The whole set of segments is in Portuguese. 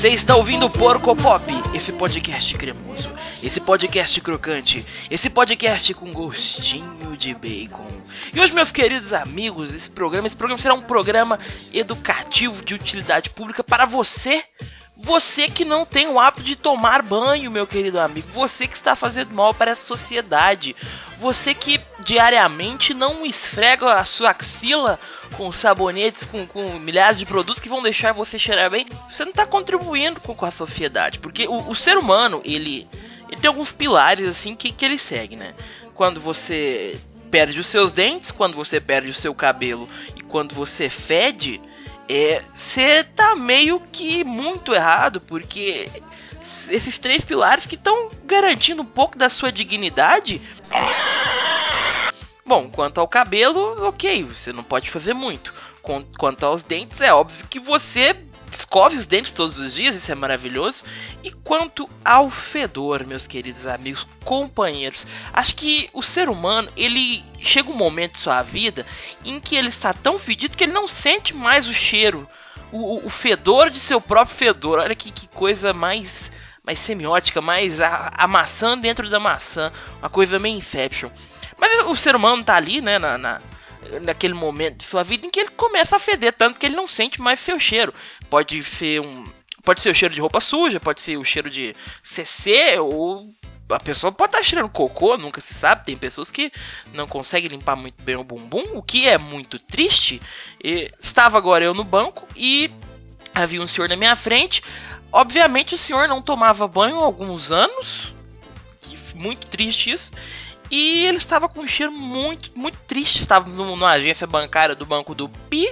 Você está ouvindo Porco Pop, esse podcast cremoso, esse podcast crocante, esse podcast com gostinho de bacon. E hoje, meus queridos amigos, esse programa, esse programa será um programa educativo de utilidade pública para você você que não tem o hábito de tomar banho, meu querido amigo. Você que está fazendo mal para a sociedade. Você que diariamente não esfrega a sua axila com sabonetes, com, com milhares de produtos que vão deixar você cheirar bem. Você não está contribuindo com, com, a sociedade. Porque o, o, ser humano, ele, ele tem alguns pilares assim que, que ele segue, né? Quando você perde os seus dentes, quando você perde o seu cabelo e quando você fede você é, tá meio que muito errado, porque esses três pilares que estão garantindo um pouco da sua dignidade. Bom, quanto ao cabelo, ok, você não pode fazer muito. Quanto aos dentes, é óbvio que você escove os dentes todos os dias, isso é maravilhoso. E quanto ao fedor, meus queridos amigos, companheiros, acho que o ser humano, ele chega um momento em sua vida em que ele está tão fedido que ele não sente mais o cheiro, o, o fedor de seu próprio fedor. Olha que, que coisa mais mais semiótica, mais a, a, maçã dentro da maçã, uma coisa meio Inception. Mas o ser humano tá ali, né, na, na naquele momento de sua vida em que ele começa a feder tanto que ele não sente mais seu cheiro. Pode ser um pode ser o cheiro de roupa suja, pode ser o cheiro de CC ou a pessoa pode estar cheirando cocô, nunca se sabe. Tem pessoas que não conseguem limpar muito bem o bumbum, o que é muito triste. E estava agora eu no banco e havia um senhor na minha frente. Obviamente o senhor não tomava banho há alguns anos. Muito triste isso. E ele estava com um cheiro muito, muito triste. Estava numa agência bancária do banco do Pi.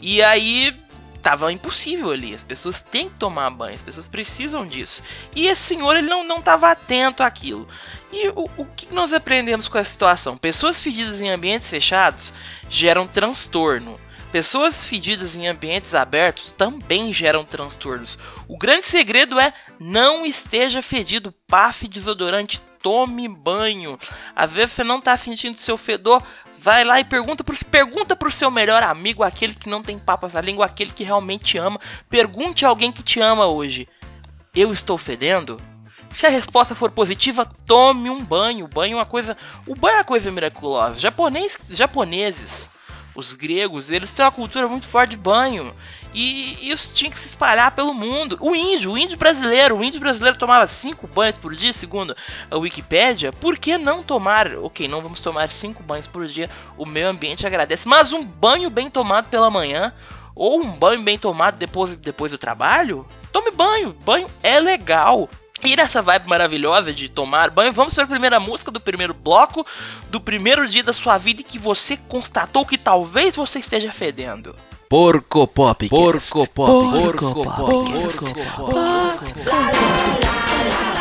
E aí tava impossível ali. As pessoas têm que tomar banho, as pessoas precisam disso. E esse senhor ele não estava atento àquilo. E o, o que nós aprendemos com essa situação? Pessoas fedidas em ambientes fechados geram transtorno. Pessoas fedidas em ambientes abertos também geram transtornos. O grande segredo é não esteja fedido. Paf desodorante tome banho. Às vezes você não tá sentindo seu fedor, vai lá e pergunta pro, pergunta pro seu melhor amigo, aquele que não tem papas na língua, aquele que realmente te ama. Pergunte a alguém que te ama hoje. Eu estou fedendo? Se a resposta for positiva, tome um banho. O banho é uma coisa, o banho é uma coisa miraculosa. Japonês, japoneses, os gregos, eles têm uma cultura muito forte de banho. E isso tinha que se espalhar pelo mundo. O índio, o índio brasileiro, o índio brasileiro tomava 5 banhos por dia, segundo a Wikipédia. Por que não tomar? Ok, não vamos tomar 5 banhos por dia, o meio ambiente agradece. Mas um banho bem tomado pela manhã, ou um banho bem tomado depois, depois do trabalho, tome banho. Banho é legal. E nessa vibe maravilhosa de tomar banho, vamos para a primeira música do primeiro bloco, do primeiro dia da sua vida que você constatou que talvez você esteja fedendo. Porco Pop. Porco Pop. Porco Pop. Porco Pop. Porco Pop. You got the same kind of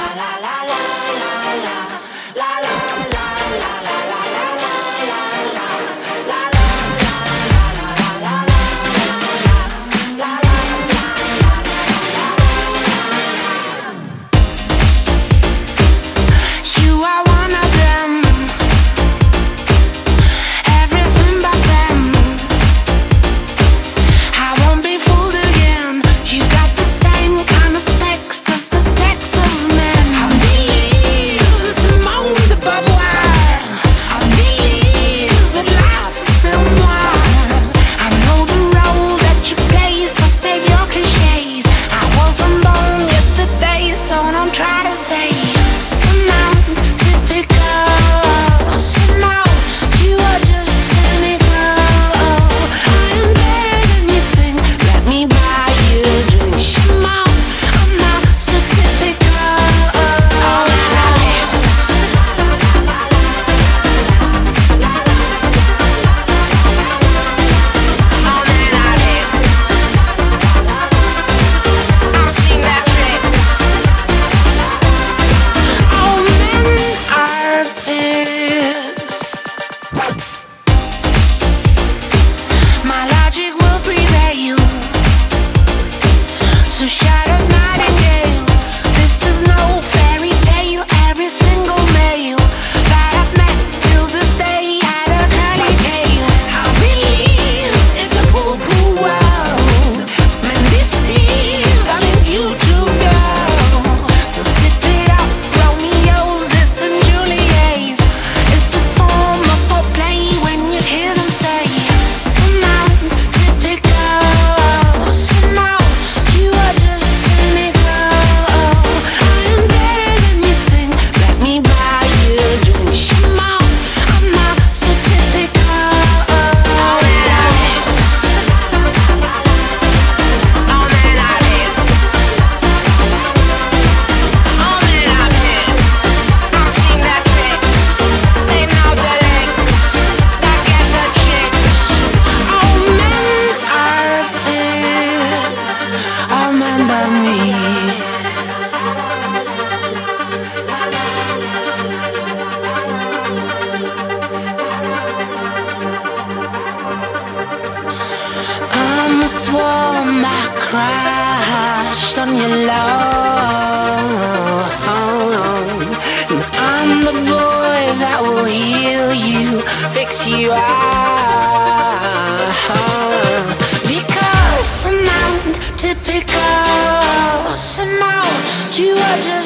crashed on your love. And I'm the boy that will heal you, fix you up. Because I'm not typical, somehow you are just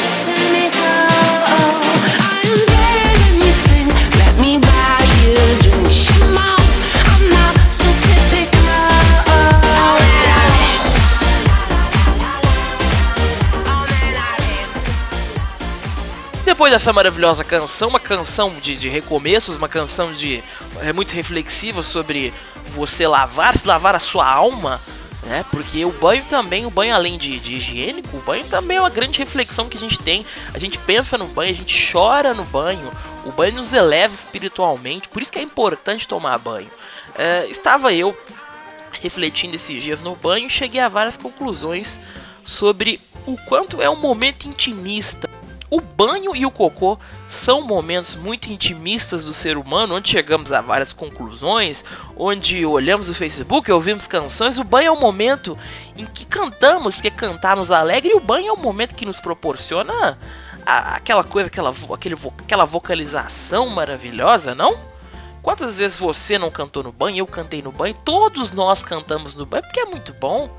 dessa maravilhosa canção, uma canção de, de recomeços, uma canção de é muito reflexiva sobre você lavar, se lavar a sua alma, né? Porque o banho também, o banho além de, de higiênico, o banho também é uma grande reflexão que a gente tem. A gente pensa no banho, a gente chora no banho, o banho nos eleva espiritualmente, por isso que é importante tomar banho. É, estava eu refletindo esses dias no banho e cheguei a várias conclusões sobre o quanto é um momento intimista. O banho e o cocô são momentos muito intimistas do ser humano, onde chegamos a várias conclusões, onde olhamos o Facebook, ouvimos canções. O banho é um momento em que cantamos, porque cantar nos alegra, e o banho é um momento que nos proporciona aquela coisa, aquela, aquele aquela vocalização maravilhosa, não? Quantas vezes você não cantou no banho? Eu cantei no banho. Todos nós cantamos no banho porque é muito bom.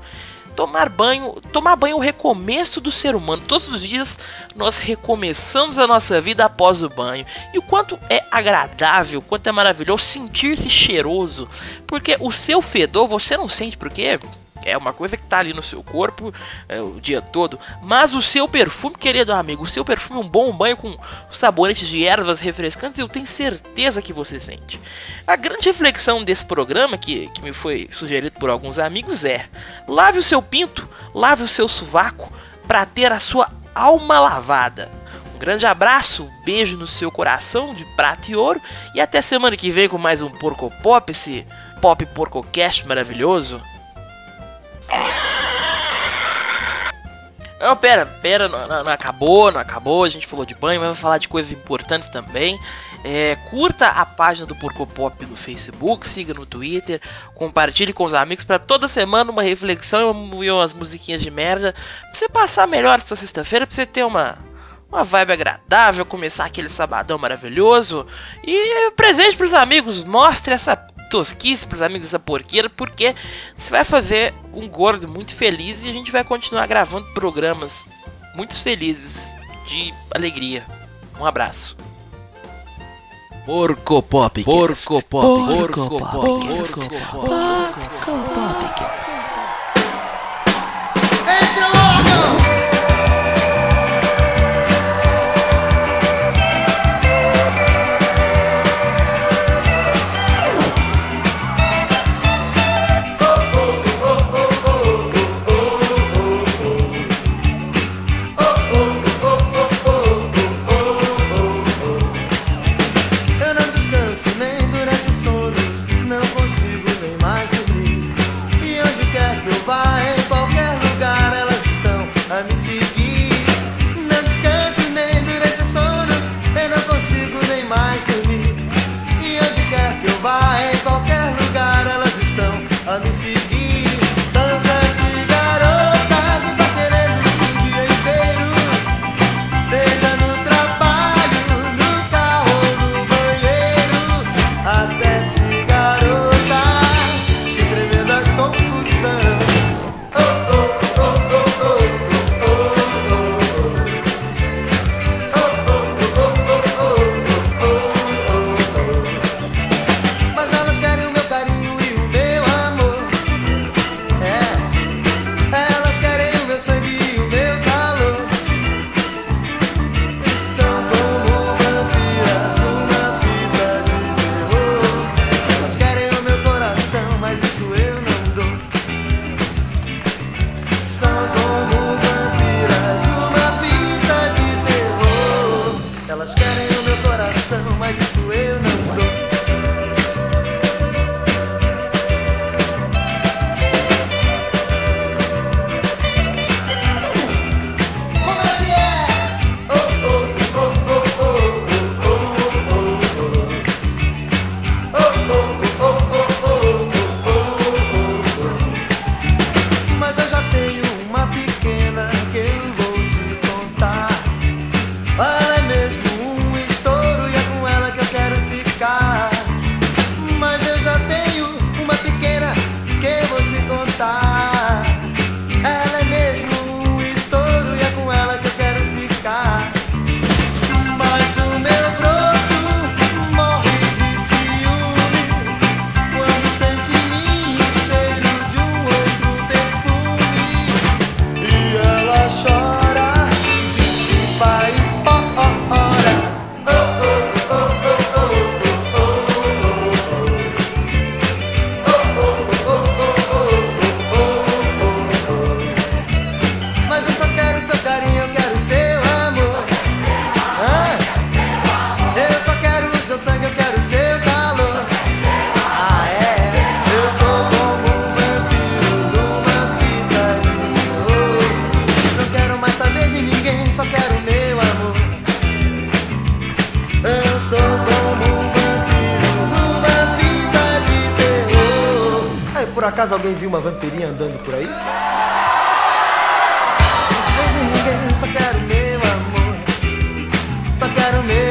Tomar banho, tomar banho é o recomeço do ser humano. Todos os dias nós recomeçamos a nossa vida após o banho. E o quanto é agradável, quanto é maravilhoso sentir-se cheiroso, porque o seu fedor você não sente porque é uma coisa que tá ali no seu corpo é, o dia todo. Mas o seu perfume, querido amigo, o seu perfume, um bom banho com sabonetes de ervas refrescantes, eu tenho certeza que você sente. A grande reflexão desse programa, que, que me foi sugerido por alguns amigos, é: lave o seu pinto, lave o seu sovaco, para ter a sua alma lavada. Um grande abraço, um beijo no seu coração de prata e ouro, e até semana que vem com mais um Porco Pop, esse Pop Porcocast maravilhoso. Não, pera, pera, não, não- acabou, não acabou, a gente falou de banho, mas vamos falar de coisas importantes também. É, curta a página do Porco Pop no Facebook, siga no Twitter, compartilhe com os amigos para toda semana uma reflexão e umas musiquinhas de merda. Pra você passar melhor a sua sexta-feira, pra você ter uma, uma vibe agradável, começar aquele sabadão maravilhoso. E presente pros amigos, mostre essa tosquice pros amigos dessa porqueira, porque você vai fazer um gordo muito feliz e a gente vai continuar gravando programas muito felizes de alegria. Um abraço. Porco Pop. Porco Pop. Porco Pop. Porco Pop. Eu acaso alguém viu uma vampirinha andando por aí? Não vejo ninguém, só quero meu amor. Só quero meu